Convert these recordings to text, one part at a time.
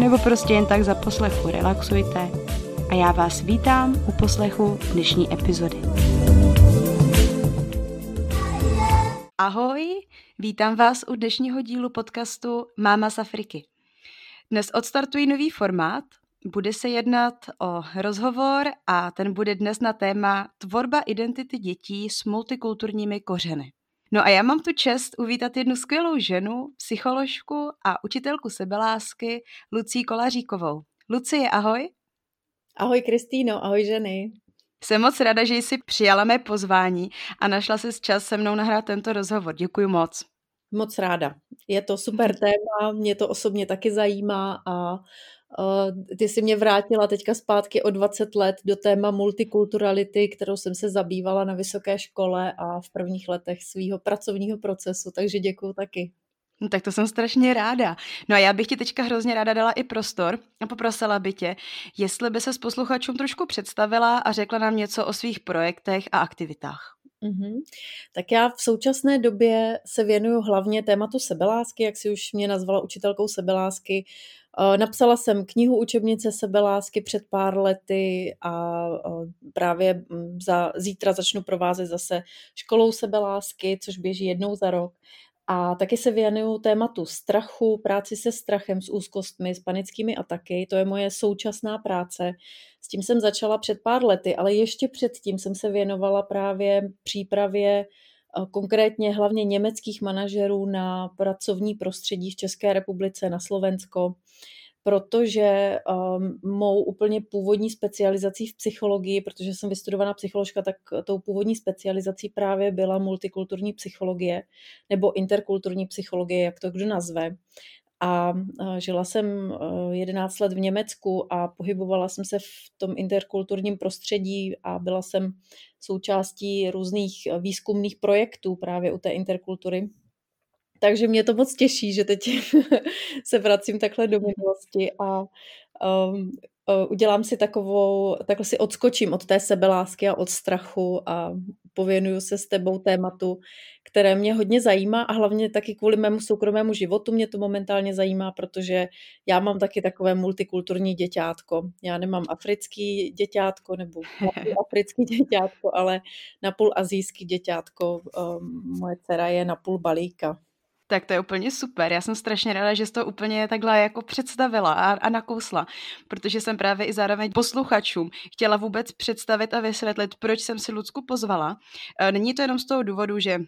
nebo prostě jen tak za poslechu relaxujte a já vás vítám u poslechu dnešní epizody. Ahoj, vítám vás u dnešního dílu podcastu Máma z Afriky. Dnes odstartuji nový formát, bude se jednat o rozhovor a ten bude dnes na téma tvorba identity dětí s multikulturními kořeny. No a já mám tu čest uvítat jednu skvělou ženu, psycholožku a učitelku sebelásky Lucí Kolaříkovou. Lucie, ahoj. Ahoj Kristýno, ahoj ženy. Jsem moc ráda, že jsi přijala mé pozvání a našla si čas se mnou nahrát tento rozhovor. Děkuji moc. Moc ráda. Je to super téma, mě to osobně taky zajímá a ty si mě vrátila teďka zpátky o 20 let do téma multikulturality, kterou jsem se zabývala na vysoké škole a v prvních letech svého pracovního procesu, takže děkuji taky. No, tak to jsem strašně ráda. No a já bych ti teďka hrozně ráda dala i prostor a poprosila by tě, jestli by se s posluchačům trošku představila a řekla nám něco o svých projektech a aktivitách. Mm-hmm. Tak já v současné době se věnuju hlavně tématu sebelásky, jak si už mě nazvala učitelkou sebelásky. Eh, napsala jsem knihu učebnice sebelásky před pár lety a eh, právě mm, za, zítra začnu provázet zase školou sebelásky, což běží jednou za rok. A taky se věnuju tématu strachu, práci se strachem, s úzkostmi, s panickými ataky. To je moje současná práce. S tím jsem začala před pár lety, ale ještě předtím jsem se věnovala právě přípravě eh, konkrétně hlavně německých manažerů na pracovní prostředí v České republice, na Slovensko protože um, mou úplně původní specializací v psychologii, protože jsem vystudovaná psycholožka, tak tou původní specializací právě byla multikulturní psychologie nebo interkulturní psychologie, jak to kdo nazve. A žila jsem 11 let v Německu a pohybovala jsem se v tom interkulturním prostředí a byla jsem součástí různých výzkumných projektů právě u té interkultury. Takže mě to moc těší, že teď se vracím takhle do minulosti a um, udělám si takovou, takhle si odskočím od té sebelásky a od strachu a pověnuju se s tebou tématu, které mě hodně zajímá a hlavně taky kvůli mému soukromému životu mě to momentálně zajímá, protože já mám taky takové multikulturní děťátko. Já nemám africký děťátko nebo africký děťátko, ale napůl azijský děťátko. Um, moje dcera je napůl balíka. Tak to je úplně super. Já jsem strašně ráda, že jsi to úplně takhle jako představila a, a nakousla, protože jsem právě i zároveň posluchačům chtěla vůbec představit a vysvětlit, proč jsem si Lucku pozvala. E, není to jenom z toho důvodu, že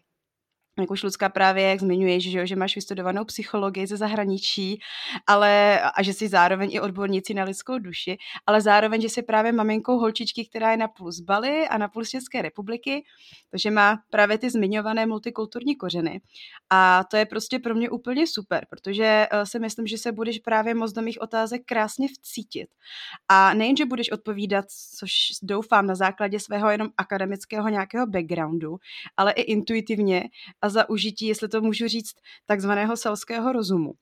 jak už Lucka právě, jak zmiňuješ, že, že máš vystudovanou psychologii ze zahraničí, ale a že jsi zároveň i odborníci na lidskou duši, ale zároveň, že jsi právě maminkou holčičky, která je na půl z Bali a na půl z České republiky, takže má právě ty zmiňované multikulturní kořeny. A to je prostě pro mě úplně super, protože uh, si myslím, že se budeš právě moc do mých otázek krásně vcítit. A nejen, že budeš odpovídat, což doufám na základě svého jenom akademického nějakého backgroundu, ale i intuitivně a za užití, jestli to můžu říct, takzvaného selského rozumu.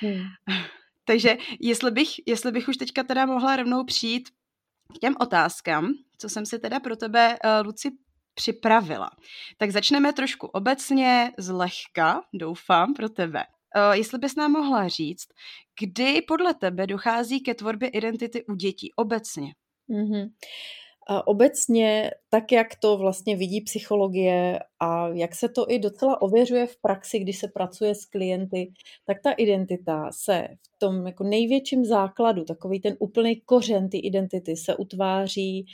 Hmm. Takže jestli bych, jestli bych už teďka teda mohla rovnou přijít k těm otázkám, co jsem si teda pro tebe, uh, Luci, připravila. Tak začneme trošku obecně, zlehka, doufám, pro tebe. Uh, jestli bys nám mohla říct, kdy podle tebe dochází ke tvorbě identity u dětí obecně? Mm-hmm. Obecně, tak jak to vlastně vidí psychologie a jak se to i docela ověřuje v praxi, když se pracuje s klienty, tak ta identita se v tom jako největším základu, takový ten úplný kořen ty identity se utváří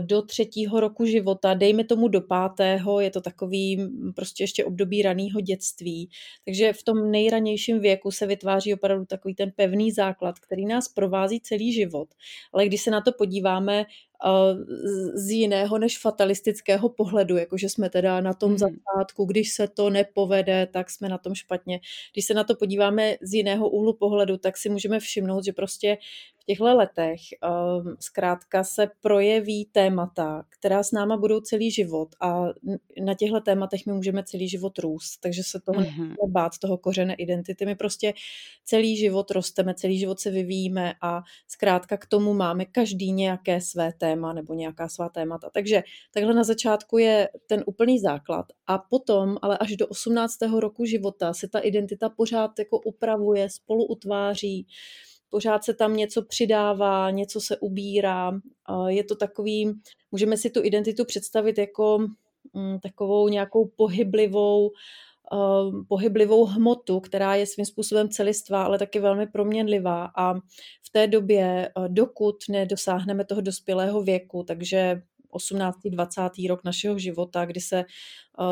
do třetího roku života, dejme tomu do pátého, je to takový prostě ještě období raného dětství. Takže v tom nejranějším věku se vytváří opravdu takový ten pevný základ, který nás provází celý život. Ale když se na to podíváme z jiného než fatalistického pohledu, jakože jsme teda na tom hmm. začátku, když se to nepovede, tak jsme na tom špatně. Když se na to podíváme z jiného úhlu pohledu, tak si můžeme všimnout, že prostě v těchto letech um, zkrátka se projeví témata, která s náma budou celý život a na těchto tématech my můžeme celý život růst, takže se toho mm-hmm. nemůžeme bát, toho kořene identity. My prostě celý život rosteme, celý život se vyvíjíme a zkrátka k tomu máme každý nějaké své téma nebo nějaká svá témata. Takže takhle na začátku je ten úplný základ a potom, ale až do 18. roku života se ta identita pořád jako upravuje, spolu utváří, pořád se tam něco přidává, něco se ubírá. Je to takový, můžeme si tu identitu představit jako mm, takovou nějakou pohyblivou, pohyblivou hmotu, která je svým způsobem celistvá, ale taky velmi proměnlivá. A v té době, dokud nedosáhneme toho dospělého věku, takže 18. 20. rok našeho života, kdy se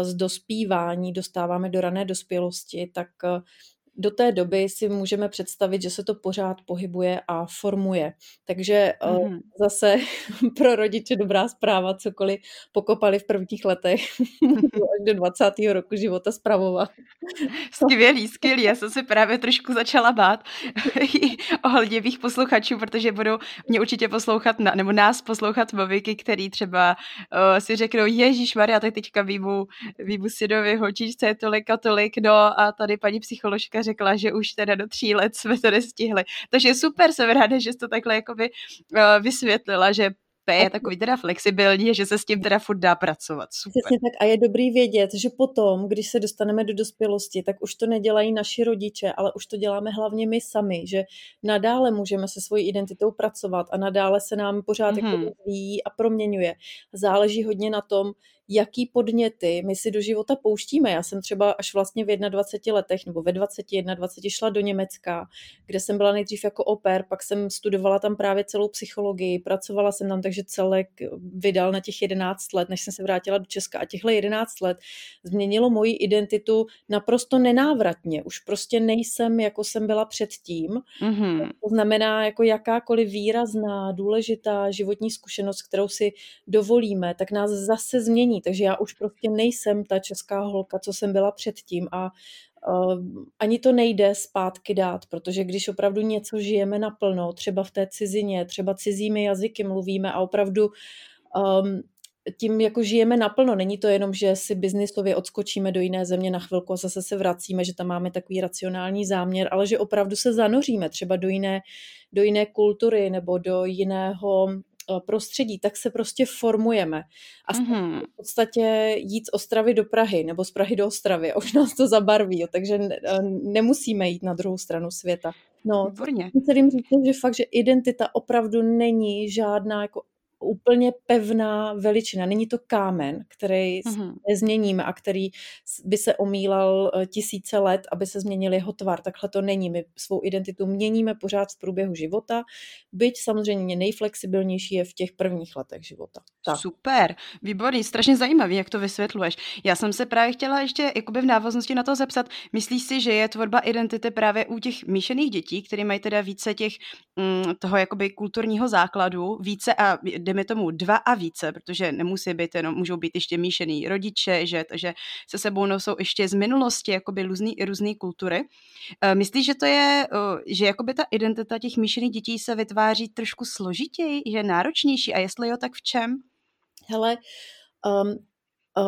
z dospívání dostáváme do rané dospělosti, tak do té doby si můžeme představit, že se to pořád pohybuje a formuje. Takže mm-hmm. zase pro rodiče dobrá zpráva, cokoliv pokopali v prvních letech, až do 20. roku života zpravovat. Skvělý, skvělý. Já jsem se právě trošku začala bát ohledně mých posluchačů, protože budou mě určitě poslouchat, nebo nás poslouchat maminky, který třeba uh, si řeknou, Ježíš Maria, tak teďka výbu, výbu synovi holčičce je tolik a tolik, no a tady paní psycholožka řekla, že už teda do tří let jsme to nestihli. Takže super, jsem ráda, že jsi to takhle jakoby uh, vysvětlila, že P je takový teda flexibilní, že se s tím teda furt dá pracovat. Super. Přesně tak a je dobrý vědět, že potom, když se dostaneme do dospělosti, tak už to nedělají naši rodiče, ale už to děláme hlavně my sami, že nadále můžeme se svojí identitou pracovat a nadále se nám pořád mm-hmm. jako mhm. a proměňuje. Záleží hodně na tom, jaký podněty my si do života pouštíme. Já jsem třeba až vlastně v 21 letech nebo ve 21, 20 šla do Německa, kde jsem byla nejdřív jako oper, pak jsem studovala tam právě celou psychologii, pracovala jsem tam, takže celek vydal na těch 11 let, než jsem se vrátila do Česka. A těchhle 11 let změnilo moji identitu naprosto nenávratně. Už prostě nejsem, jako jsem byla předtím. Mm-hmm. To znamená, jako jakákoliv výrazná, důležitá životní zkušenost, kterou si dovolíme, tak nás zase změní takže já už prostě nejsem ta česká holka, co jsem byla předtím a uh, ani to nejde zpátky dát, protože když opravdu něco žijeme naplno, třeba v té cizině, třeba cizími jazyky mluvíme a opravdu um, tím jako žijeme naplno. Není to jenom, že si biznisově odskočíme do jiné země na chvilku a zase se vracíme, že tam máme takový racionální záměr, ale že opravdu se zanoříme třeba do jiné, do jiné kultury nebo do jiného Eh, prostředí, tak se prostě formujeme. A mm-hmm. v podstatě jít z Ostravy do Prahy nebo z Prahy do Ostravy, už nás to zabarví, jo, takže eh, nemusíme jít na druhou stranu světa. No, Výborně. Chci říct, že fakt, že identita opravdu není žádná jako úplně pevná veličina. Není to kámen, který mm-hmm. nezměníme a který by se omílal eh, tisíce let, aby se změnil jeho tvar. Takhle to není. My svou identitu měníme pořád v průběhu života, byť samozřejmě nejflexibilnější je v těch prvních letech života. Tak. Super, výborný, strašně zajímavý, jak to vysvětluješ. Já jsem se právě chtěla ještě jakoby v návaznosti na to zepsat, myslíš si, že je tvorba identity právě u těch míšených dětí, které mají teda více těch mm, toho jakoby kulturního základu, více a dejme tomu dva a více, protože nemusí být jenom, můžou být ještě míšený rodiče, že, takže se sebou nosou ještě z minulosti jakoby různý, různý kultury. Eh, myslíš, že to je, eh, že jakoby ta identita těch míšených dětí se vytváří trošku složitěji, že je náročnější a jestli jo, tak v čem? Hele, um,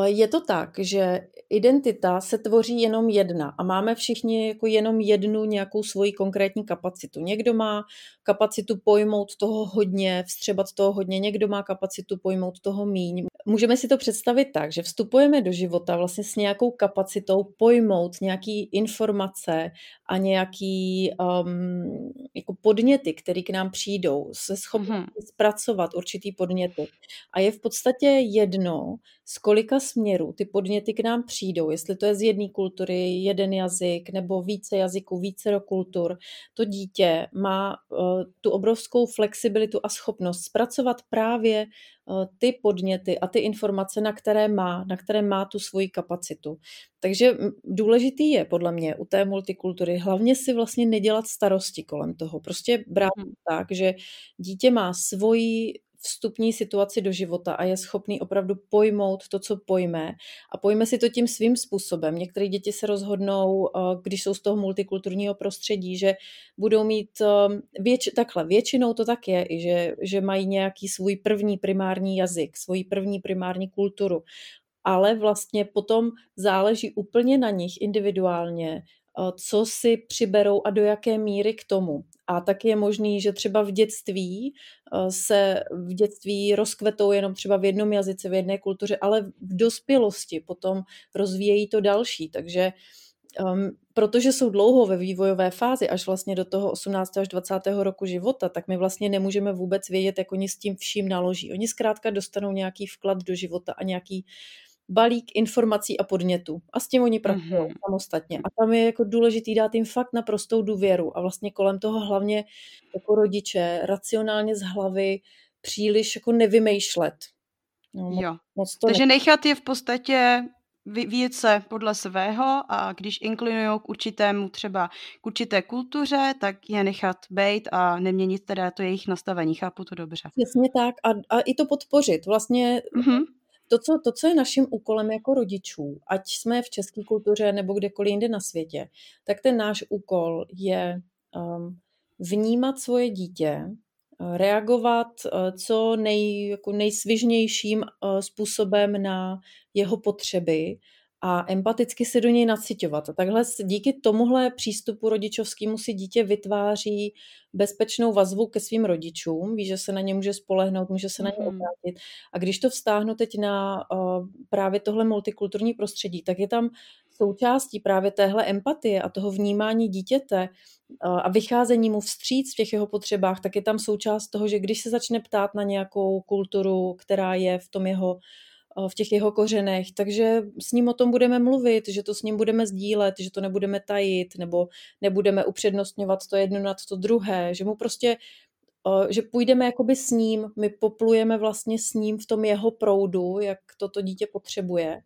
je to tak, že identita se tvoří jenom jedna a máme všichni jako jenom jednu nějakou svoji konkrétní kapacitu. Někdo má kapacitu pojmout toho hodně, vstřebat toho hodně, někdo má kapacitu pojmout toho míň. Můžeme si to představit tak, že vstupujeme do života vlastně s nějakou kapacitou pojmout nějaký informace a nějaký um, jako podněty, které k nám přijdou, se schopni mm-hmm. zpracovat určitý podněty. A je v podstatě jedno, z kolika směrů ty podněty k nám přijdou, jestli to je z jedné kultury, jeden jazyk nebo více jazyků, více kultur. To dítě má uh, tu obrovskou flexibilitu a schopnost zpracovat právě uh, ty podněty a ty informace, na které má, na které má tu svoji kapacitu. Takže důležitý je podle mě u té multikultury hlavně si vlastně nedělat starosti kolem toho. Prostě brát hmm. tak, že dítě má svoji vstupní situaci do života a je schopný opravdu pojmout to, co pojme a pojme si to tím svým způsobem. Některé děti se rozhodnou, eh, když jsou z toho multikulturního prostředí, že budou mít eh, věč, takhle, většinou to tak je, že, že mají nějaký svůj první primární jazyk, svoji první primární kulturu, ale vlastně potom záleží úplně na nich individuálně, co si přiberou a do jaké míry k tomu. A tak je možný, že třeba v dětství eh, se v dětství rozkvetou jenom třeba v jednom jazyce, v jedné kultuře, ale v dospělosti potom rozvíjejí to další. Takže um, protože jsou dlouho ve vývojové fázi, až vlastně do toho 18. až 20. roku života, tak my vlastně nemůžeme vůbec vědět, jak oni s tím vším naloží. Oni zkrátka dostanou nějaký vklad do života a nějaký balík informací a podnětů. A s tím oni pracují mm-hmm. samostatně. A tam je jako důležitý dát jim fakt naprostou důvěru a vlastně kolem toho hlavně jako rodiče racionálně z hlavy příliš jako nevymýšlet. No, jo. Moc to Takže ne... nechat je v podstatě vyvíjet se podle svého a když inklinují k určitému třeba k určité kultuře, tak je nechat být a neměnit teda to jejich nastavení. Chápu to dobře. Přesně tak a, a i to podpořit. Vlastně mm-hmm to co, to, co je naším úkolem jako rodičů, ať jsme v české kultuře nebo kdekoliv jinde na světě, tak ten náš úkol je um, vnímat svoje dítě, uh, reagovat uh, co nej, jako nejsvižnějším uh, způsobem na jeho potřeby a empaticky se do něj naciťovat. A takhle díky tomuhle přístupu rodičovskému si dítě vytváří bezpečnou vazbu ke svým rodičům, ví, že se na ně může spolehnout, může se na ně mhm. obrátit. A když to vztáhnu teď na uh, právě tohle multikulturní prostředí, tak je tam součástí právě téhle empatie a toho vnímání dítěte uh, a vycházení mu vstříc v těch jeho potřebách, tak je tam součást toho, že když se začne ptát na nějakou kulturu, která je v tom jeho v těch jeho kořenech, takže s ním o tom budeme mluvit, že to s ním budeme sdílet, že to nebudeme tajit, nebo nebudeme upřednostňovat to jedno nad to druhé, že mu prostě že půjdeme jakoby s ním, my poplujeme vlastně s ním v tom jeho proudu, jak toto dítě potřebuje.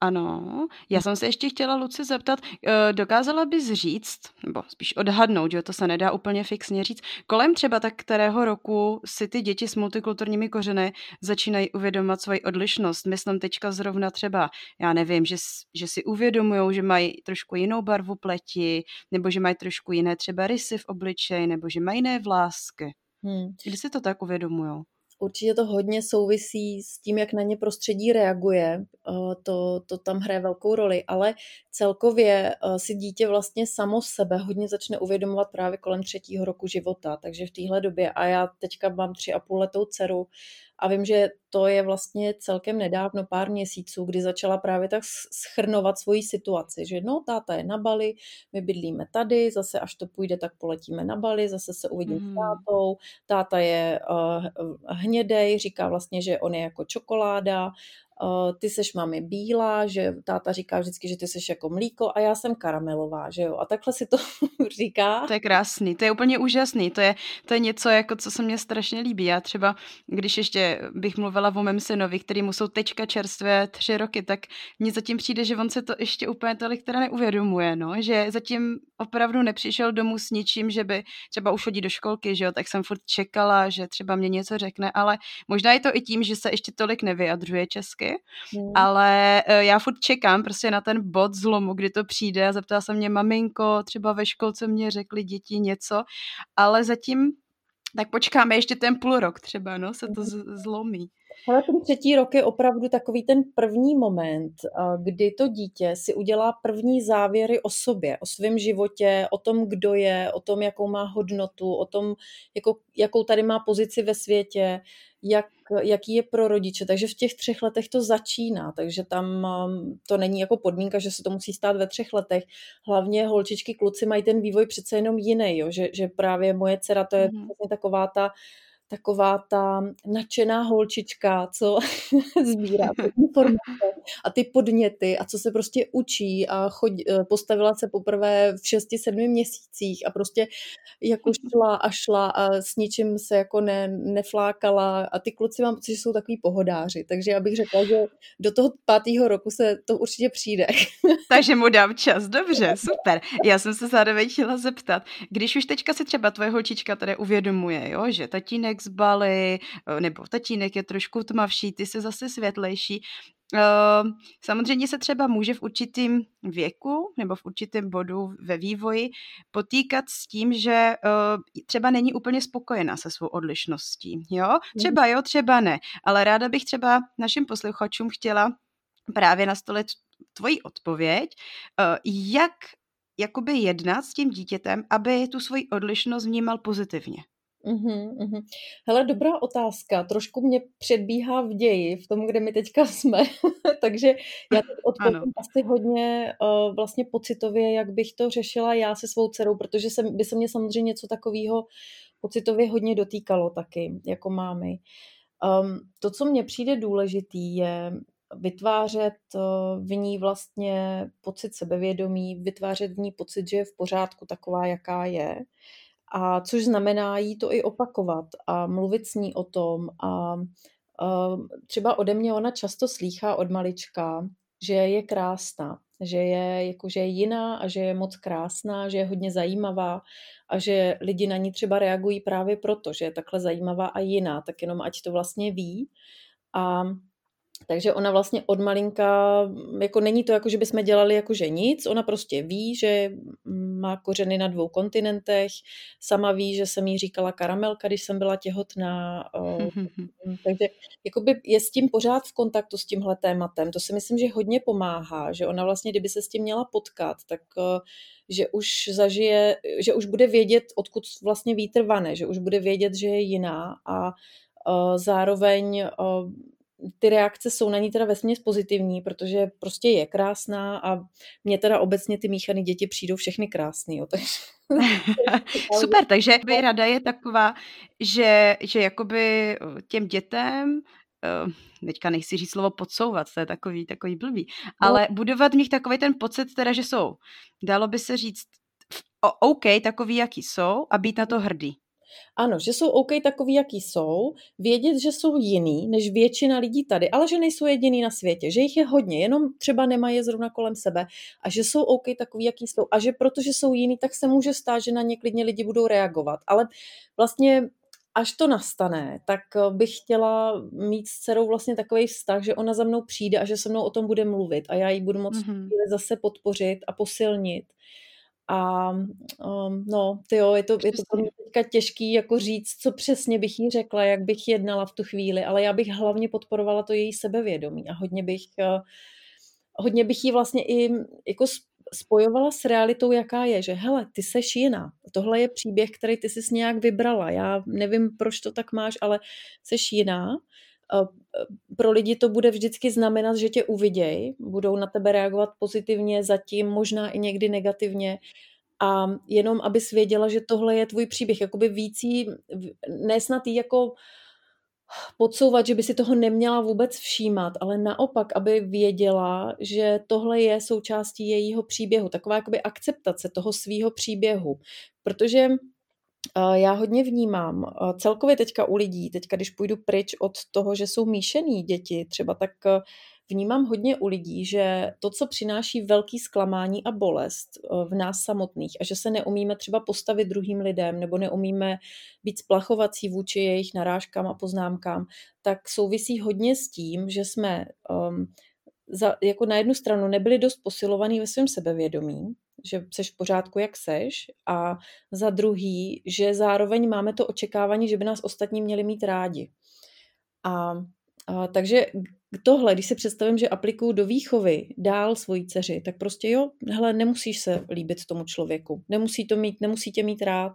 Ano, já jsem se ještě chtěla Luci zeptat, eh, dokázala bys říct, nebo spíš odhadnout, že to se nedá úplně fixně říct, kolem třeba tak kterého roku si ty děti s multikulturními kořeny začínají uvědomovat svoji odlišnost. Myslím teďka zrovna třeba, já nevím, že, že si uvědomují, že mají trošku jinou barvu pleti, nebo že mají trošku jiné třeba rysy v obličeji, nebo že mají jiné vlásky. Hmm. Kdy si to tak uvědomují? Určitě to hodně souvisí s tím, jak na ně prostředí reaguje. Eh, to, to tam hraje velkou roli, ale celkově eh, si dítě vlastně samo sebe hodně začne uvědomovat právě kolem třetího roku života. Takže v téhle době, a já teďka mám tři a půl letou dceru, a vím, že to je vlastně celkem nedávno, pár měsíců, kdy začala právě tak schrnovat svoji situaci, že no, táta je na Bali, my bydlíme tady, zase až to půjde, tak poletíme na Bali, zase se uvidím mm. s hmm. tátou, táta je uh, hnědej, říká vlastně, že on je jako čokoláda, uh, ty seš mami bílá, že táta říká vždycky, že ty seš jako mlíko a já jsem karamelová, že jo. A takhle si to říká. To je krásný, to je úplně úžasný, to je, to je něco, jako co se mně strašně líbí. Já třeba, když ještě bych mluvila o mém synovi, který mu jsou teďka čerstvé tři roky, tak mně zatím přijde, že on se to ještě úplně tolik teda neuvědomuje, no, že zatím opravdu nepřišel domů s ničím, že by třeba už chodí do školky, že jo, tak jsem furt čekala, že třeba mě něco řekne, ale možná je to i tím, že se ještě tolik nevyjadřuje česky, mm. ale uh, já furt čekám prostě na ten bod zlomu, kdy to přijde a zeptala se mě maminko, třeba ve školce mě řekli děti něco, ale zatím tak počkáme ještě ten půl rok třeba, no, se to z- zlomí. Ale ten třetí rok je opravdu takový ten první moment, kdy to dítě si udělá první závěry o sobě, o svém životě, o tom, kdo je, o tom, jakou má hodnotu, o tom, jako, jakou tady má pozici ve světě, jak, jaký je pro rodiče. Takže v těch třech letech to začíná, takže tam um, to není jako podmínka, že se to musí stát ve třech letech. Hlavně holčičky, kluci mají ten vývoj přece jenom jiný, jo? Že, že právě moje dcera, to je mm-hmm. taková ta taková ta nadšená holčička, co sbírá informace a ty podněty a co se prostě učí a chod, eh, postavila se poprvé v šesti, sedmi měsících a prostě jako šla a šla a s ničím se jako ne, neflákala a ty kluci mám pocit, že jsou takový pohodáři, takže já bych řekla, že do toho pátého roku se to určitě přijde. takže mu dám čas, dobře, super. Já jsem se zároveň chtěla zeptat, když už teďka si třeba tvoje holčička tady uvědomuje, jo, že tatínek tatínek z Bali, eh, nebo tatínek je trošku tmavší, ty se zase světlejší. Uh, samozřejmě se třeba může v určitém věku nebo v určitém bodu ve vývoji potýkat s tím, že uh, třeba není úplně spokojená se svou odlišností. Jo? Mhm. Třeba jo, třeba ne. Ale ráda bych třeba našim posluchačům chtěla právě nastolit tvoji odpověď, uh, jak jakoby jednat s tím dítětem, aby tu svoji odlišnost vnímal pozitivně. Uhum, uhum. Hele, dobrá otázka. Trošku mě předbíhá v ději, v tom, kde my teďka jsme. Takže já teď odpovím asi hodně uh, vlastně pocitově, jak bych to řešila já se svou dcerou, protože se, by se mě samozřejmě něco takového pocitově hodně dotýkalo taky, jako mámy. Um, to, co mně přijde důležitý, je vytvářet uh, v ní vlastně pocit sebevědomí, vytvářet v ní pocit, že je v pořádku taková, jaká je a což znamená jí to i opakovat a mluvit s ní o tom. A, třeba ode mě ona často slýchá od malička, že je krásná, že je, jako, že je jiná a že je moc krásná, že je hodně zajímavá a že lidi na ní třeba reagují právě proto, že je takhle zajímavá a jiná, tak jenom ať to vlastně ví. A takže ona vlastně od malinka, jako není to jako, že bychom dělali jakože nic, ona prostě ví, že má kořeny na dvou kontinentech, sama ví, že jsem jí říkala karamelka, když jsem byla těhotná, takže jakoby je s tím pořád v kontaktu s tímhle tématem, to si myslím, že hodně pomáhá, že ona vlastně, kdyby se s tím měla potkat, tak že už zažije, že už bude vědět, odkud vlastně vítr vane, že už bude vědět, že je jiná a zároveň ty reakce jsou na ní teda vesměs pozitivní, protože prostě je krásná a mě teda obecně ty míchané děti přijdou všechny krásný. Jo, takže... Super, takže by rada je taková, že, že jakoby eh, těm dětem uh, teďka nechci říct slovo podsouvat, to je takový, takový blbý, no. ale budovat v nich takový ten pocit teda, že jsou, dalo by se říct, OK, takový, jaký jsou a být na to hrdý. Ano, že jsou OK takový, jaký jsou, vědět, že jsou jiný než většina lidí tady, ale že nejsou jediný na světě, že jich je hodně, jenom třeba nemají je zrovna kolem sebe a že jsou OK takový, jaký jsou a že protože jsou jiný, tak se může stát, že na ně klidně lidi budou reagovat. Ale vlastně až to nastane, tak eh, bych chtěla mít s dcerou vlastně takový vztah, že ona za mnou přijde a že se mnou o tom bude mluvit a já ji budu moct mm-hmm. zase podpořit a posilnit. A um, no, tyjo, je to, je to pro mě teďka těžký jako říct, co přesně bych jí řekla, jak bych jednala v tu chvíli, ale já bych hlavně podporovala to její sebevědomí a hodně bych, uh, hodně bych jí vlastně i jako spojovala s realitou, jaká je, že hele, ty seš jiná. Tohle je příběh, který ty jsi nějak vybrala. Já nevím, proč to tak máš, ale seš jiná pro lidi to bude vždycky znamenat, že tě uvidějí, budou na tebe reagovat pozitivně, zatím možná i někdy negativně. A jenom, aby věděla, že tohle je tvůj příběh, jakoby vící, nesnad jí jako podsouvat, že by si toho neměla vůbec všímat, ale naopak, aby věděla, že tohle je součástí jejího příběhu, taková jakoby akceptace toho svýho příběhu. Protože já hodně vnímám, celkově teďka u lidí, teďka když půjdu pryč od toho, že jsou míšený děti třeba, tak eh, vnímám hodně u lidí, že to, co přináší velký zklamání a bolest eh, v nás samotných a že se neumíme třeba postavit druhým lidem nebo neumíme být splachovací vůči jejich narážkám a poznámkám, tak souvisí hodně s tím, že jsme um, za, jako na jednu stranu nebyli dost posilovaný ve svém sebevědomí, že seš v pořádku, jak seš, a za druhý, že zároveň máme to očekávání, že by nás ostatní měli mít rádi. A A, takže tohle, když si představím, že aplikuju do výchovy dál svoji dceři, tak prostě jo, hele, nemusíš se líbit tomu člověku, nemusí to mít, nemusí tě mít rád.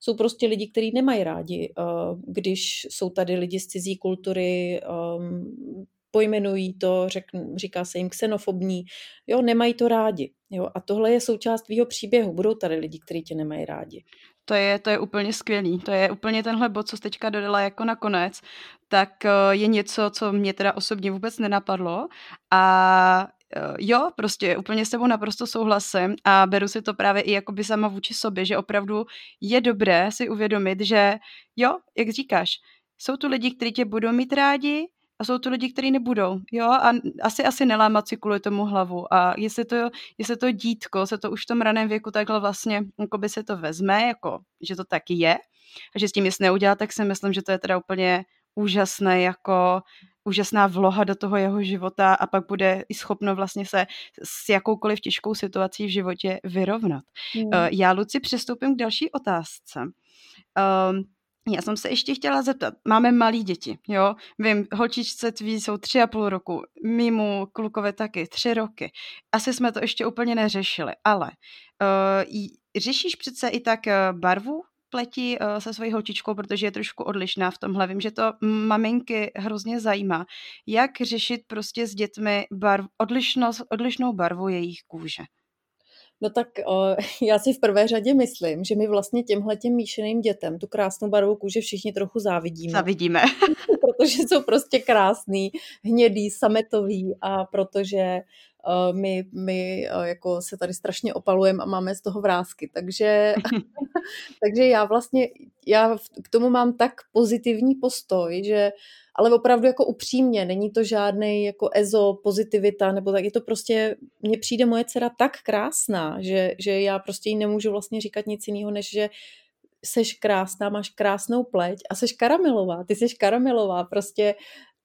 Jsou prostě lidi, kteří nemají rádi, uh, když jsou tady lidi z cizí kultury, um, pojmenují to, řek, říká se jim xenofobní, jo, nemají to rádi. Jo, a tohle je součást tvýho příběhu. Budou tady lidi, kteří tě nemají rádi. To je, to je úplně skvělý. To je úplně tenhle bod, co jsi teďka dodala jako nakonec, tak eh, je něco, co mě teda osobně vůbec nenapadlo a eh, jo, prostě úplně s tebou naprosto souhlasím a beru si to právě i jako by sama vůči sobě, že opravdu je dobré si uvědomit, že jo, jak říkáš, jsou tu lidi, kteří tě budou mít rádi, a jsou to lidi, kteří nebudou, jo, a asi asi nelámat si kvůli tomu hlavu a jestli to, jestli to dítko se to už v tom raném věku takhle vlastně, jako by se to vezme, jako, že to taky je, a že s tím nic neudělá, tak si myslím, že to je teda úplně úžasné, jako úžasná vloha do toho jeho života a pak bude i schopno vlastně se s jakoukoliv těžkou situací v životě vyrovnat. Mm. Já, Luci, přestoupím k další otázce. Um, já jsem se ještě chtěla zeptat, máme malí děti, jo, vím, holčičce tví jsou tři a půl roku, mimo klukové taky tři roky. Asi jsme to ještě úplně neřešili, ale uh, řešíš přece i tak uh, barvu pleti uh, se svojí holčičkou, protože je trošku odlišná v tomhle. Vím, že to maminky hrozně zajímá. Jak řešit prostě s dětmi barv, odlišnost, odlišnou barvu jejich kůže? No tak o, já si v prvé řadě myslím, že my vlastně těmhle těm míšeným dětem tu krásnou barvu kůže všichni trochu závidíme. Závidíme. protože jsou prostě krásný, hnědý, sametový a protože uh, my, my uh, jako se tady strašně opalujeme a máme z toho vrázky. Takže, takže já vlastně já k tomu mám tak pozitivní postoj, že ale opravdu jako upřímně, není to žádný jako ezo pozitivita, nebo tak je to prostě, mně přijde moje dcera tak krásná, že, že já prostě jí nemůžu vlastně říkat nic jiného, než že seš krásná, máš krásnou pleť a seš karamelová, ty seš karamelová, prostě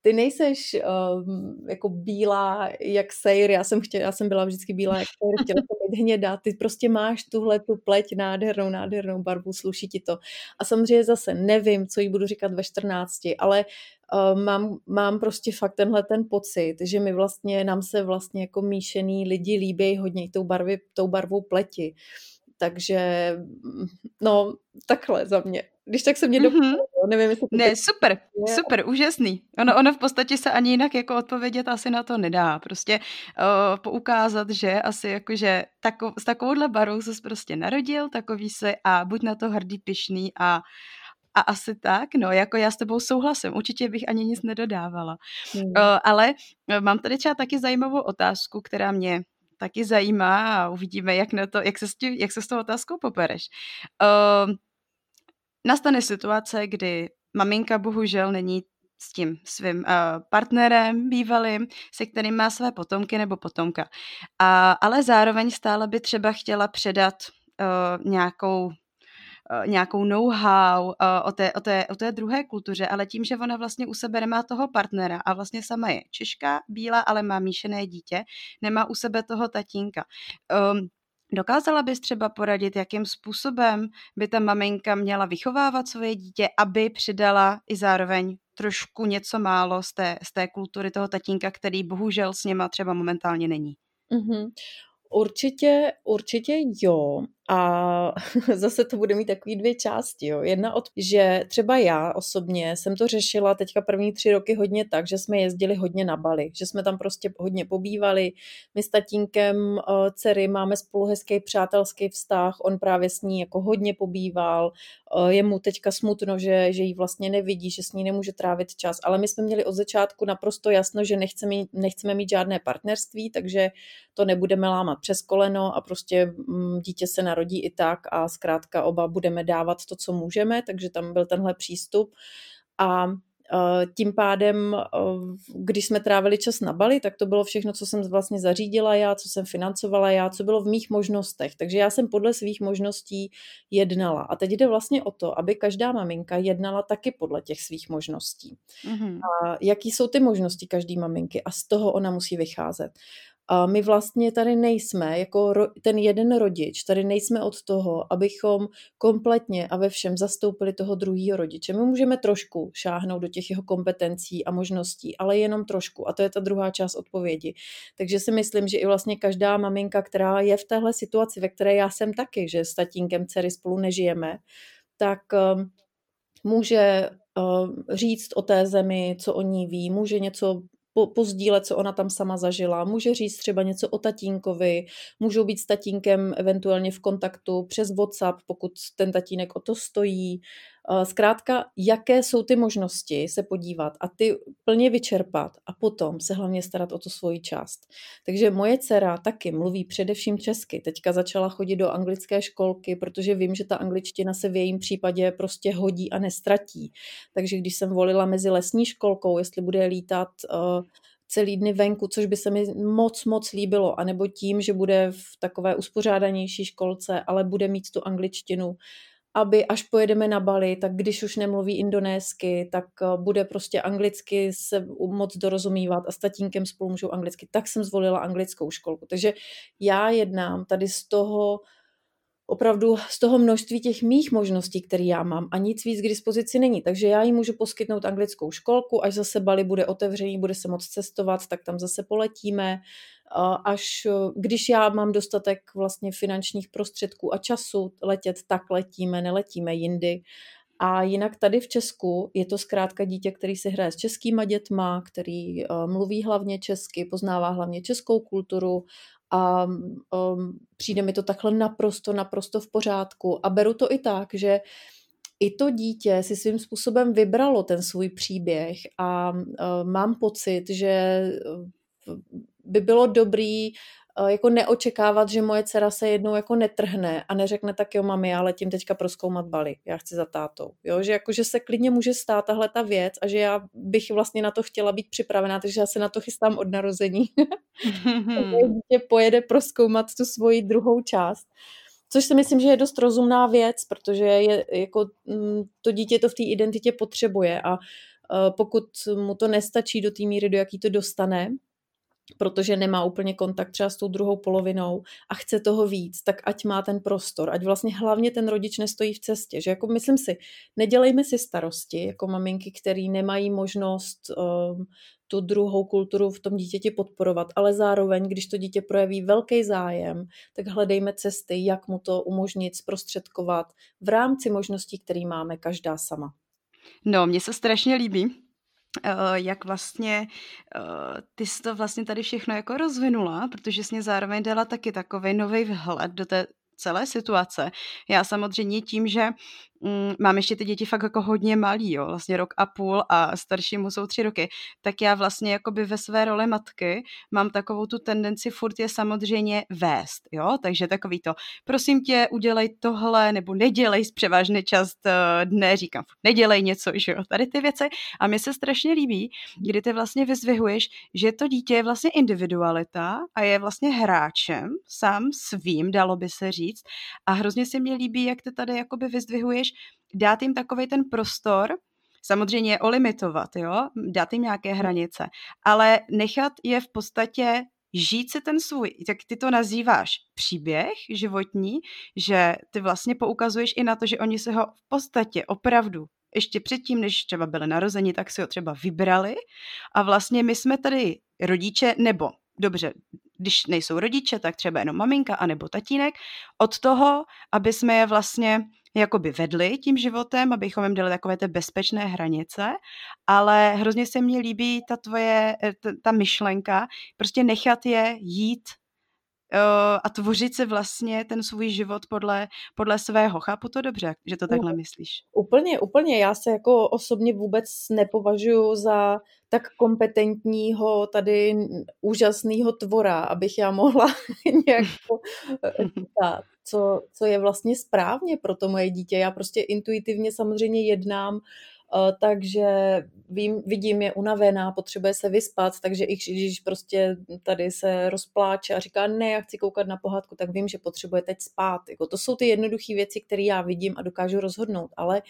ty nejseš um, jako bílá jak sejr, já jsem, chtěla, já jsem byla vždycky bílá jak sejr, chtěla jsem být hnědá, ty prostě máš tuhle tu pleť nádhernou, nádhernou barvu, sluší ti to. A samozřejmě zase nevím, co jí budu říkat ve 14, ale uh, mám, mám prostě fakt tenhle ten pocit, že my vlastně, nám se vlastně jako míšený lidi líbí hodně tou, barvy, tou barvou pleti. Takže, no, takhle za mě. Když tak se mě mm-hmm. nevím, jestli Ne, super, je. super, úžasný. Ono, ono v podstatě se ani jinak jako odpovědět asi na to nedá. Prostě uh, poukázat, že asi jakože tako, s takovouhle barou se prostě narodil, takový se a buď na to hrdý, pišný a a asi tak, no, jako já s tebou souhlasím, určitě bych ani nic nedodávala. Mm. Uh, ale mám tady třeba taky zajímavou otázku, která mě taky zajímá a uvidíme, jak, na to, jak, se, s tím, jak se s tou otázkou popereš. Uh, nastane situace, kdy maminka bohužel není s tím svým uh, partnerem bývalým, se kterým má své potomky nebo potomka. A, ale zároveň stále by třeba chtěla předat uh, nějakou nějakou know-how eh, o té, o, té, o té druhé kultuře, ale tím, že ona vlastně u sebe nemá toho partnera a vlastně sama je Češka, bílá, ale má míšené dítě, nemá u sebe toho tatínka. Um, Dokázala bys třeba poradit, jakým způsobem by ta maminka měla vychovávat svoje dítě, aby přidala i zároveň trošku něco málo z té, z té kultury toho tatínka, který bohužel s něma třeba momentálně není? Mm-hmm. Určitě, určitě jo. A zase to bude mít takový dvě části. Jo. Jedna od, že třeba já osobně jsem to řešila teďka první tři roky hodně tak, že jsme jezdili hodně na Bali, že jsme tam prostě hodně pobývali. My s tatínkem uh, dcery máme spolu hezký přátelský vztah, on právě s ní jako hodně pobýval. Uh, je mu teďka smutno, že, že ji vlastně nevidí, že s ní nemůže trávit čas, ale my jsme měli od začátku naprosto jasno, že nechceme, nechceme mít žádné partnerství, takže to nebudeme lámat přes koleno a prostě mm, dítě se narodí narodí i tak a zkrátka oba budeme dávat to, co můžeme, takže tam byl tenhle přístup. A e, tím pádem, e, když jsme trávili čas na Bali, tak to bylo všechno, co jsem vlastně zařídila já, co jsem financovala já, co bylo v mých možnostech. Takže já jsem podle svých možností jednala. A teď jde vlastně o to, aby každá maminka jednala taky podle těch svých možností. Mm-hmm. A jaký jsou ty možnosti každé maminky a z toho ona musí vycházet. A my vlastně tady nejsme, jako ro, ten jeden rodič, tady nejsme od toho, abychom kompletně a ve všem zastoupili toho druhého rodiče. My můžeme trošku šáhnout do těch jeho kompetencí a možností, ale jenom trošku. A to je ta druhá část odpovědi. Takže si myslím, že i vlastně každá maminka, která je v téhle situaci, ve které já jsem taky, že s tatínkem dcery spolu nežijeme, tak um, může uh, říct o té zemi, co o ní ví, může něco po, pozdílet, co ona tam sama zažila. Může říct třeba něco o tatínkovi, můžou být s tatínkem eventuálně v kontaktu přes WhatsApp, pokud ten tatínek o to stojí. Zkrátka, jaké jsou ty možnosti se podívat a ty plně vyčerpat a potom se hlavně starat o tu svoji část. Takže moje dcera taky mluví především česky. Teďka začala chodit do anglické školky, protože vím, že ta angličtina se v jejím případě prostě hodí a nestratí. Takže když jsem volila mezi lesní školkou, jestli bude lítat uh, celý dny venku, což by se mi moc, moc líbilo, anebo tím, že bude v takové uspořádanější školce, ale bude mít tu angličtinu, aby až pojedeme na Bali, tak když už nemluví indonésky, tak eh, bude prostě anglicky se moc dorozumívat a s tatínkem spolu můžou anglicky. Tak jsem zvolila anglickou školku. Takže já jednám tady z toho, opravdu z toho množství těch mých možností, které já mám a nic víc k dispozici není. Takže já jí můžu poskytnout anglickou školku, až zase Bali bude otevřený, bude se moc cestovat, tak tam zase poletíme až když já mám dostatek vlastně finančních prostředků a času letět, tak letíme, neletíme jindy. A jinak tady v Česku je to zkrátka dítě, který se hraje s českýma dětma, který uh, mluví hlavně česky, poznává hlavně českou kulturu a um, přijde mi to takhle naprosto, naprosto v pořádku. A beru to i tak, že i to dítě si svým způsobem vybralo ten svůj příběh a uh, mám pocit, že by bylo dobrý jako neočekávat, že moje dcera se jednou jako netrhne a neřekne tak jo mami, já letím teďka proskoumat Bali, já chci za tátou. Jo, že jako, že se klidně může stát tahle ta věc a že já bych vlastně na to chtěla být připravená, takže já se na to chystám od narození. dítě pojede proskoumat tu svoji druhou část. Což si myslím, že je dost rozumná věc, protože je, jako, mm, to dítě to v té identitě potřebuje a eh, pokud mu to nestačí do té míry, do jaký to dostane, protože nemá úplně kontakt třeba s tou druhou polovinou a chce toho víc, tak ať má ten prostor, ať vlastně hlavně ten rodič nestojí v cestě, že jako myslím si, nedělejme si starosti jako maminky, které nemají možnost um, tu druhou kulturu v tom dítěti podporovat, ale zároveň, když to dítě projeví velký zájem, tak hledejme cesty, jak mu to umožnit, zprostředkovat v rámci možností, které máme každá sama. No, mně se strašně líbí, jak vlastně uh, ty jsi to vlastně tady všechno jako rozvinula, protože jsi mě zároveň dala taky takový nový vhled do té celé situace. Já samozřejmě tím, že mm, mám ještě ty děti fakt jako hodně malý, jo, vlastně rok a půl a staršímu jsou tři roky, tak já vlastně jakoby ve své roli matky mám takovou tu tendenci furt je samozřejmě vést, jo, takže takový to, prosím tě, udělej tohle, nebo nedělej z převážné část eh, dne, říkám, nedělej něco, že jo, tady ty věci. A mi se strašně líbí, kdy ty vlastně vyzvihuješ, že to dítě je vlastně individualita a je vlastně hráčem, sám svým, dalo by se říct. A hrozně se mi líbí, jak ty tady jakoby vyzdvihuješ, dát jim takový ten prostor, samozřejmě je olimitovat, jo, dát jim nějaké hranice, ale nechat je v podstatě žít si ten svůj, jak ty to nazýváš, příběh životní, že ty vlastně poukazuješ i na to, že oni se ho v podstatě opravdu ještě předtím, než třeba byli narozeni, tak si ho třeba vybrali. A vlastně my jsme tady rodiče, nebo dobře, když nejsou rodiče, tak třeba jenom maminka anebo tatínek, od toho, aby jsme je vlastně jakoby vedli tím životem, abychom jim dali takové ty bezpečné hranice, ale hrozně se mně líbí ta tvoje, eh, ta, ta myšlenka, prostě nechat je jít uh, a tvořit si vlastně ten svůj život podle, podle svého. Chápu to dobře, že to takhle myslíš? Úplně, úplně. Já se jako osobně vůbec nepovažuji za tak kompetentního tady úžasného tvora, abych já mohla nějak eh, říkat, co, co je vlastně správně pro to moje dítě. Já prostě intuitivně samozřejmě jednám Eh, takže vím, vidím, je unavená, potřebuje se vyspat, takže i když prostě tady se rozpláče a říká, ne, já chci koukat na pohádku, tak vím, že potřebuje teď spát. Jako to jsou ty jednoduché věci, které já vidím a dokážu rozhodnout, ale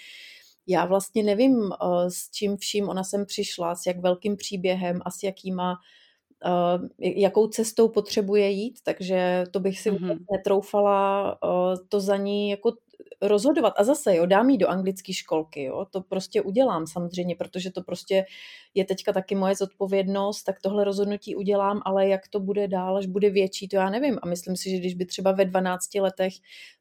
já vlastně nevím, eh, s čím vším ona sem přišla, s jak velkým příběhem a s jakýma uh, jakou cestou potřebuje jít, takže to bych si mm-hmm. netroufala uh, to za ní jako rozhodovat. A zase, jo, dám jí do anglické školky, jo, to prostě udělám samozřejmě, protože to prostě je teďka taky moje zodpovědnost, tak tohle rozhodnutí udělám, ale jak to bude dál, až bude větší, to já nevím. A myslím si, že když by třeba ve 12 letech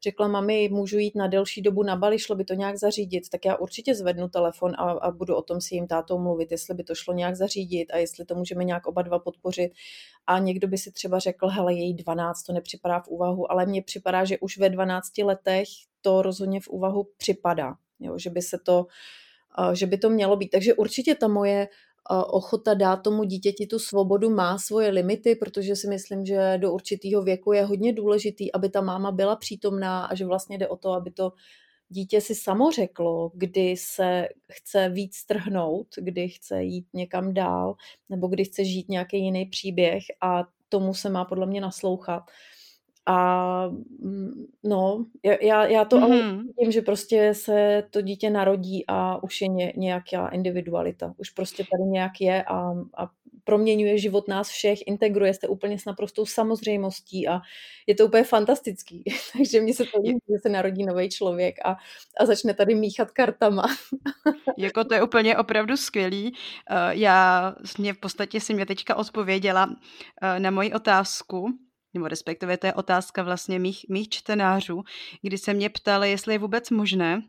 řekla mami, můžu jít na delší dobu na Bali, šlo by to nějak zařídit, tak já určitě zvednu telefon a, a budu o tom s jím tátou mluvit, jestli by to šlo nějak zařídit a jestli to můžeme nějak oba dva podpořit. A někdo by si třeba řekl, hele, její 12, to nepřipadá v úvahu, ale mně připadá, že už ve 12 letech to rozhodně v úvahu připadá, jo, že by se to, že by to mělo být. Takže určitě ta moje ochota dát tomu dítěti tu svobodu má svoje limity, protože si myslím, že do určitého věku je hodně důležitý, aby ta máma byla přítomná a že vlastně jde o to, aby to dítě si samo řeklo, kdy se chce víc strhnout, kdy chce jít někam dál, nebo kdy chce žít nějaký jiný příběh a tomu se má podle mě naslouchat. A mm, no, já, já to mm-hmm. ale vidím, že prostě se to dítě narodí a už je ně, nějaká individualita. Už prostě tady nějak je a, a proměňuje život nás všech, integruje se úplně s naprostou samozřejmostí a je to úplně fantastický. Takže mně se to líbí, že se narodí nový člověk a, a začne tady míchat kartama. jako to je úplně opravdu skvělý. Eh, já mě v podstatě si mě teďka odpověděla eh, na moji otázku, nebo respektive to je otázka vlastně mých, mých čtenářů, kdy se mě ptali, jestli je vůbec možné,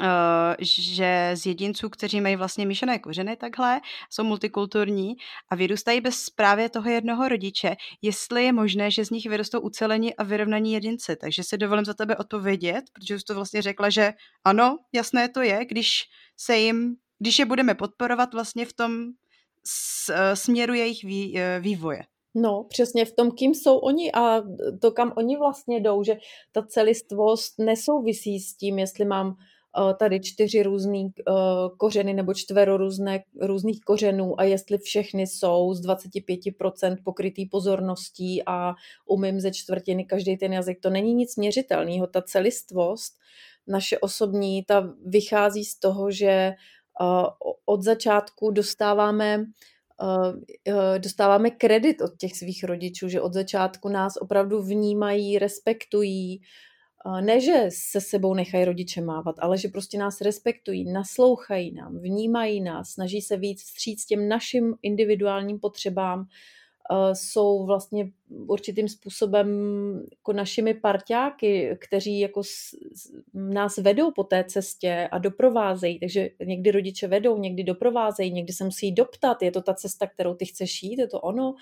Uh, že z jedinců, kteří mají vlastně míšené kořeny takhle, jsou multikulturní a vyrůstají bez právě toho jednoho rodiče, jestli je možné, že z nich vyrostou ucelení a vyrovnaní jedinci. Takže si dovolím za tebe odpovědět, protože jsi to vlastně řekla, že ano, jasné to je, když se jim, když je budeme podporovat vlastně v tom eh, směru jejich eh, vývoje. No, přesně v tom, kým jsou oni a to, kam oni vlastně jdou, že ta celistvost nesouvisí s tím, jestli mám uh, tady čtyři různý uh, kořeny nebo čtvero různé, různých kořenů a jestli všechny jsou z 25% pokrytý pozorností a umím ze čtvrtiny každý ten jazyk. To není nic měřitelného. Ta celistvost, naše osobní, ta vychází z toho, že uh, od začátku dostáváme Eh, dostáváme kredit od těch svých rodičů, že od začátku nás opravdu vnímají, respektují, ne, že se sebou nechají rodiče mávat, ale že prostě nás respektují, naslouchají nám, vnímají nás, snaží se víc vstříc těm našim individuálním potřebám, Eh, jsou vlastně určitým způsobem jako našimi parťáky, kteří jako s, nás vedou po té cestě a doprovázejí. Takže někdy rodiče vedou, někdy doprovázejí, někdy se musí doptat, je to ta cesta, kterou ty chceš jít, je to ono.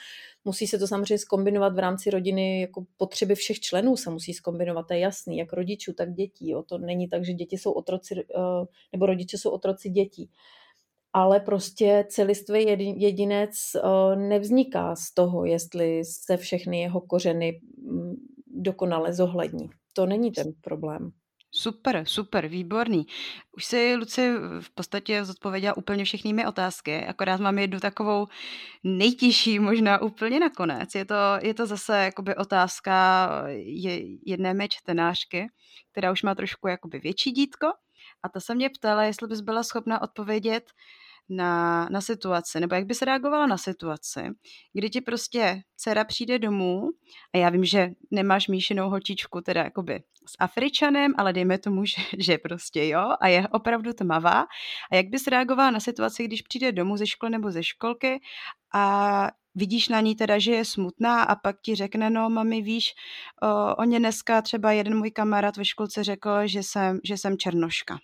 Musí se to samozřejmě skombinovat v rámci rodiny, jako potřeby všech členů se musí skombinovat, to je jasný, jak rodičů, tak dětí. Jo. To není tak, že děti jsou otroci, eh, nebo rodiče jsou otroci dětí ale prostě celistvý jedinec eh, nevzniká z toho, jestli se všechny jeho kořeny mm, dokonale zohlední. To není ten problém. Super, super, výborný. Už si, Luci, v podstatě zodpověděla úplně všechny mé otázky, akorát mám jednu takovou nejtěžší, možná úplně nakonec. Je to, je to zase jakoby otázka jedné mé čtenářky, která už má trošku jakoby větší dítko a ta se mě ptala, jestli bys byla schopna odpovědět na, na situaci, nebo jak bys reagovala na situaci, kdy ti prostě dcera přijde domů a já vím, že nemáš míšenou holčičku teda jakoby s Afričanem, ale dejme tomu, že, že prostě jo a je opravdu tmavá. A jak bys reagovala na situaci, když přijde domů ze školy nebo ze školky a vidíš na ní teda, že je smutná a pak ti řekne, no mami, víš, o, o ně dneska třeba jeden můj kamarád ve školce řekl, že jsem, že jsem černoška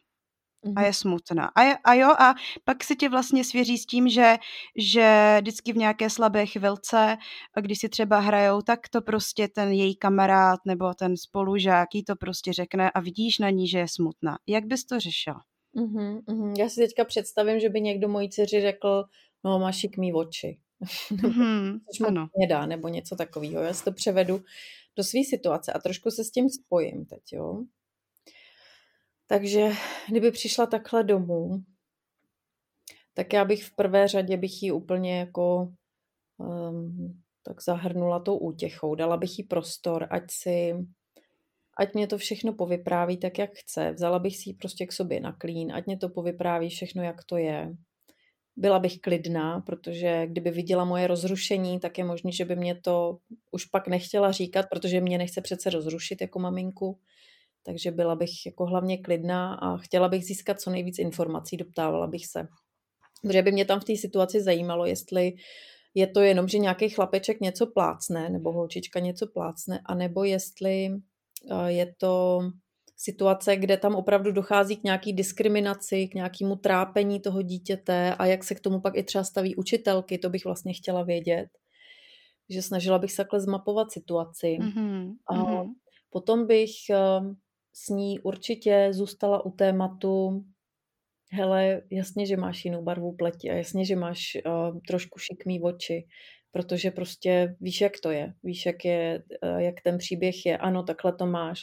a je smutná. A, je, a jo, a pak se tě vlastně svěří s tím, že, že vždycky v nějaké slabé chvilce, když si třeba hrajou, tak to prostě ten její kamarád nebo ten spolužák jí to prostě řekne a vidíš na ní, že je smutná. Jak bys to řešila? Uh-huh, uh-huh. Já si teďka představím, že by někdo mojí dceři řekl, no máš šikmý oči. Mm-hmm, ano. Dá, nebo něco takového. Já si to převedu do své situace a trošku se s tím spojím teď, jo. Takže kdyby přišla takhle domů, tak já bych v prvé řadě bych ji úplně jako um, tak zahrnula tou útěchou, dala bych jí prostor, ať si, ať mě to všechno povypráví tak, jak chce, vzala bych si ji prostě k sobě na klín, ať mě to povypráví všechno, jak to je. byla bych klidná, protože kdyby viděla moje rozrušení, tak je možné, že by mě to už pak nechtěla říkat, protože mě nechce přece rozrušit jako maminku. Takže byla bych jako hlavně klidná a chtěla bych získat co nejvíc informací, doptávala bych se. Protože by mě tam v té situaci zajímalo, jestli je to jenom, že nějaký chlapeček něco plácne, nebo holčička něco plácne, anebo jestli eh, je to situace, kde tam opravdu dochází k nějaký diskriminaci, k nějakému trápení toho dítěte a jak se k tomu pak i třeba staví učitelky, to bych vlastně chtěla vědět. Že snažila bych se takhle zmapovat situaci. Mm-hmm. A mm-hmm. potom bych eh, s ní určitě zůstala u tématu hele, jasně, že máš jinou barvu pleti a jasně, že máš uh, trošku šikmý oči, protože prostě víš, jak to je, víš, jak, je, uh, jak ten příběh je, ano, takhle to máš.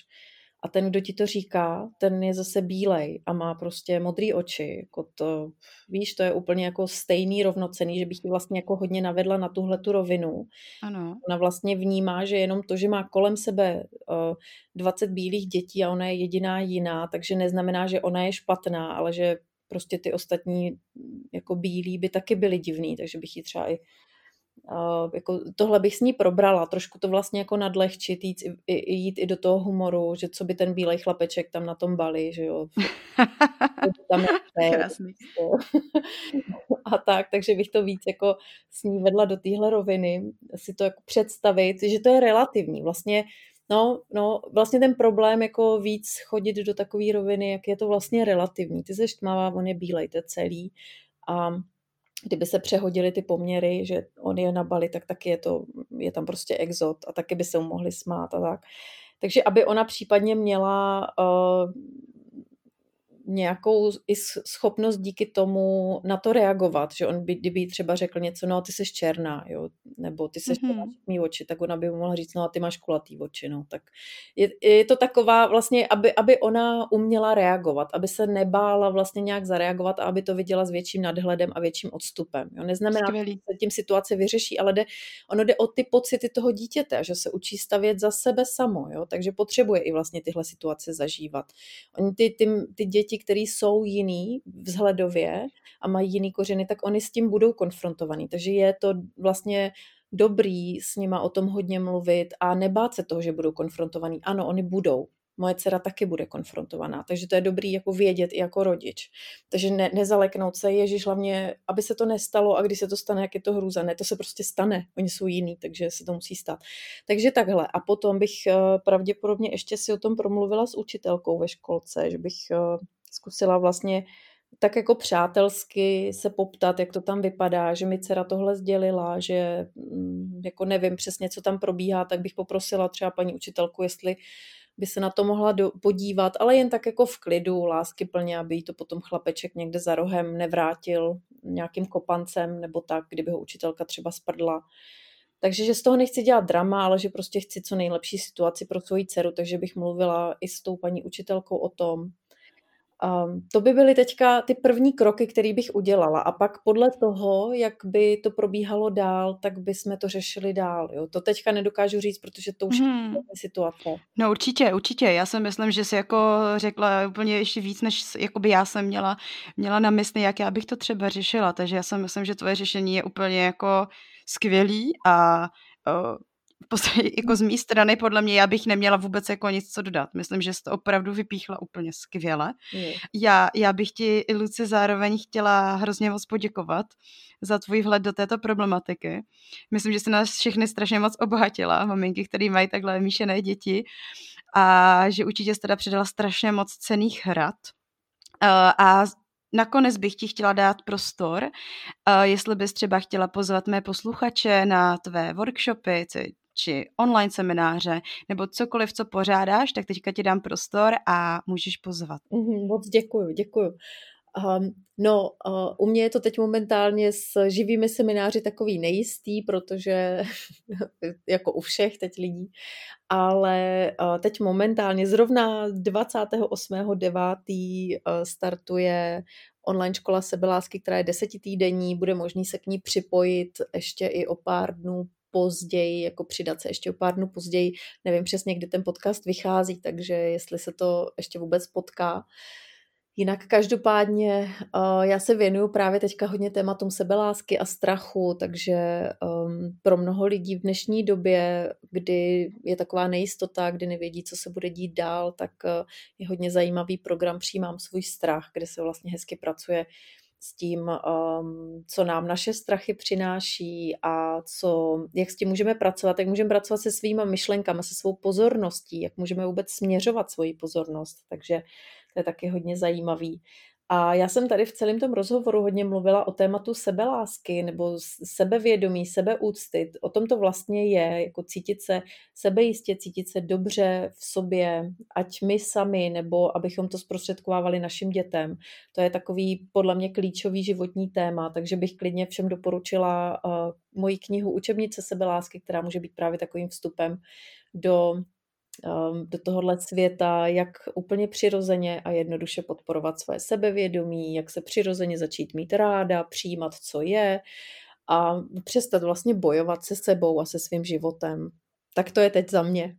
A ten, kdo ti to říká, ten je zase bílej a má prostě modrý oči. Jako to, víš, to je úplně jako stejný rovnocený, že bych ji vlastně jako hodně navedla na tuhle tu rovinu. Ano. Ona vlastně vnímá, že jenom to, že má kolem sebe uh, 20 bílých dětí a ona je jediná jiná, takže neznamená, že ona je špatná, ale že prostě ty ostatní jako bílí by taky byly divný, takže bych ji třeba i Uh, jako tohle bych s ní probrala, trošku to vlastně jako nadlehčit, jít i, jít i do toho humoru, že co by ten bílej chlapeček tam na tom bali, že jo. tam je Krásný. A tak, takže bych to víc jako s ní vedla do téhle roviny, si to jako představit, že to je relativní. Vlastně No, no, vlastně ten problém jako víc chodit do takové roviny, jak je to vlastně relativní. Ty jsi tmavá, on je bílej, to je celý. A kdyby se přehodily ty poměry, že on je na Bali, tak taky je, to, je tam prostě exot a taky by se mu mohli smát a tak. Takže aby ona případně měla uh, nějakou i schopnost díky tomu na to reagovat, že on by, kdyby třeba řekl něco, no ty jsi černá, jo, nebo ty jsi mm-hmm. mý oči, tak ona by mu mohla říct, no a ty máš kulatý oči, no, tak je, je to taková vlastně, aby, aby ona uměla reagovat, aby se nebála vlastně nějak zareagovat a aby to viděla s větším nadhledem a větším odstupem, jo, neznamená, že se tím situace vyřeší, ale jde, ono jde o ty pocity toho dítěte, že se učí stavět za sebe samo, jo, takže potřebuje i vlastně tyhle situace zažívat. Oni ty, ty, ty děti děti, které jsou jiný vzhledově a mají jiný kořeny, tak oni s tím budou konfrontovaný. Takže je to vlastně dobrý s nima o tom hodně mluvit a nebát se toho, že budou konfrontovaný. Ano, oni budou. Moje dcera taky bude konfrontovaná, takže to je dobrý jako vědět i jako rodič. Takže ne, nezaleknout se, ježiš, hlavně, aby se to nestalo a když se to stane, jak je to hrůza. Ne, to se prostě stane, oni jsou jiný, takže se to musí stát. Takže takhle. A potom bych uh, pravděpodobně ještě si o tom promluvila s učitelkou ve školce, že bych uh, zkusila vlastně tak jako přátelsky se poptat, jak to tam vypadá, že mi dcera tohle sdělila, že mm, jako nevím přesně, co tam probíhá, tak bych poprosila třeba paní učitelku, jestli by se na to mohla do, podívat, ale jen tak jako v klidu, lásky plně, aby jí to potom chlapeček někde za rohem nevrátil nějakým kopancem nebo tak, kdyby ho učitelka třeba sprdla. Takže že z toho nechci dělat drama, ale že prostě chci co nejlepší situaci pro svoji dceru, takže bych mluvila i s tou paní učitelkou o tom, Um, to by byly teďka ty první kroky, které bych udělala. A pak podle toho, jak by to probíhalo dál, tak by jsme to řešili dál. Jo? To teďka nedokážu říct, protože to už hmm. je situace. No určitě, určitě. Já si myslím, že si jako řekla úplně ještě víc, než by já jsem měla, měla na mysli, jak já bych to třeba řešila. Takže já si myslím, že tvoje řešení je úplně jako skvělý a uh, jako z mé strany, podle mě, já bych neměla vůbec jako nic co dodat. Myslím, že jsi to opravdu vypíchla úplně skvěle. Mm. Já, já bych ti, Luci, zároveň chtěla hrozně moc poděkovat za tvůj vhled do této problematiky. Myslím, že jsi nás všechny strašně moc obohatila, maminky, které mají takhle míšené děti a že určitě jsi teda předala strašně moc cených rad. Uh, a Nakonec bych ti chtěla dát prostor, uh, jestli bys třeba chtěla pozvat mé posluchače na tvé workshopy, či online semináře, nebo cokoliv, co pořádáš, tak teďka ti dám prostor a můžeš pozvat. Mm, moc děkuju, děkuju. Um, no, uh, u mě je to teď momentálně s živými semináři takový nejistý, protože jako u všech teď lidí, ale uh, teď momentálně zrovna 28.9. Uh, startuje online škola sebelásky, která je desetitýdenní, bude možný se k ní připojit ještě i o pár dnů později, jako přidat se ještě o pár dnů později. Nevím přesně, kdy ten podcast vychází, takže jestli se to ještě vůbec potká. Jinak každopádně uh, já se věnuju právě teďka hodně tématům sebelásky a strachu, takže um, pro mnoho lidí v dnešní době, kdy je taková nejistota, kdy nevědí, co se bude dít dál, tak uh, je hodně zajímavý program Přijímám svůj strach, kde se vlastně hezky pracuje s tím, um, co nám naše strachy přináší a co, jak s tím můžeme pracovat, jak můžeme pracovat se svýma myšlenkami, se svou pozorností, jak můžeme vůbec směřovat svoji pozornost. Takže to je taky hodně zajímavý. A já jsem tady v celém tom rozhovoru hodně mluvila o tématu sebelásky nebo sebevědomí, sebeúcty. O tom to vlastně je, jako cítit se sebejistě, cítit se dobře v sobě, ať my sami, nebo abychom to zprostředkovávali našim dětem. To je takový podle mě klíčový životní téma, takže bych klidně všem doporučila uh, moji knihu Učebnice sebelásky, která může být právě takovým vstupem do do tohohle světa, jak úplně přirozeně a jednoduše podporovat své sebevědomí, jak se přirozeně začít mít ráda, přijímat, co je a přestat vlastně bojovat se sebou a se svým životem. Tak to je teď za mě.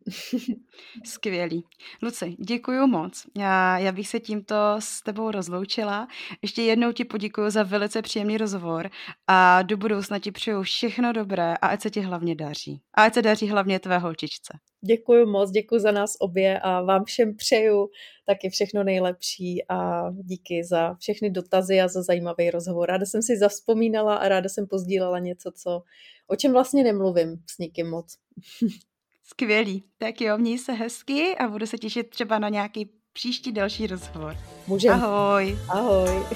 Skvělý. Luci, děkuji moc. Já, já bych se tímto s tebou rozloučila. Ještě jednou ti poděkuji za velice příjemný rozhovor a do budoucna ti přeju všechno dobré a ať se ti hlavně daří. A ať se daří hlavně tvé holčičce. Děkuji moc, děkuji za nás obě a vám všem přeju taky všechno nejlepší a díky za všechny dotazy a za zajímavý rozhovor. Ráda jsem si zaspomínala a ráda jsem pozdílela něco, co, o čem vlastně nemluvím s nikým moc. Skvělý. Tak jo, měj se hezky a budu se těšit třeba na nějaký příští další rozhovor. Můžeme. Ahoj. Ahoj.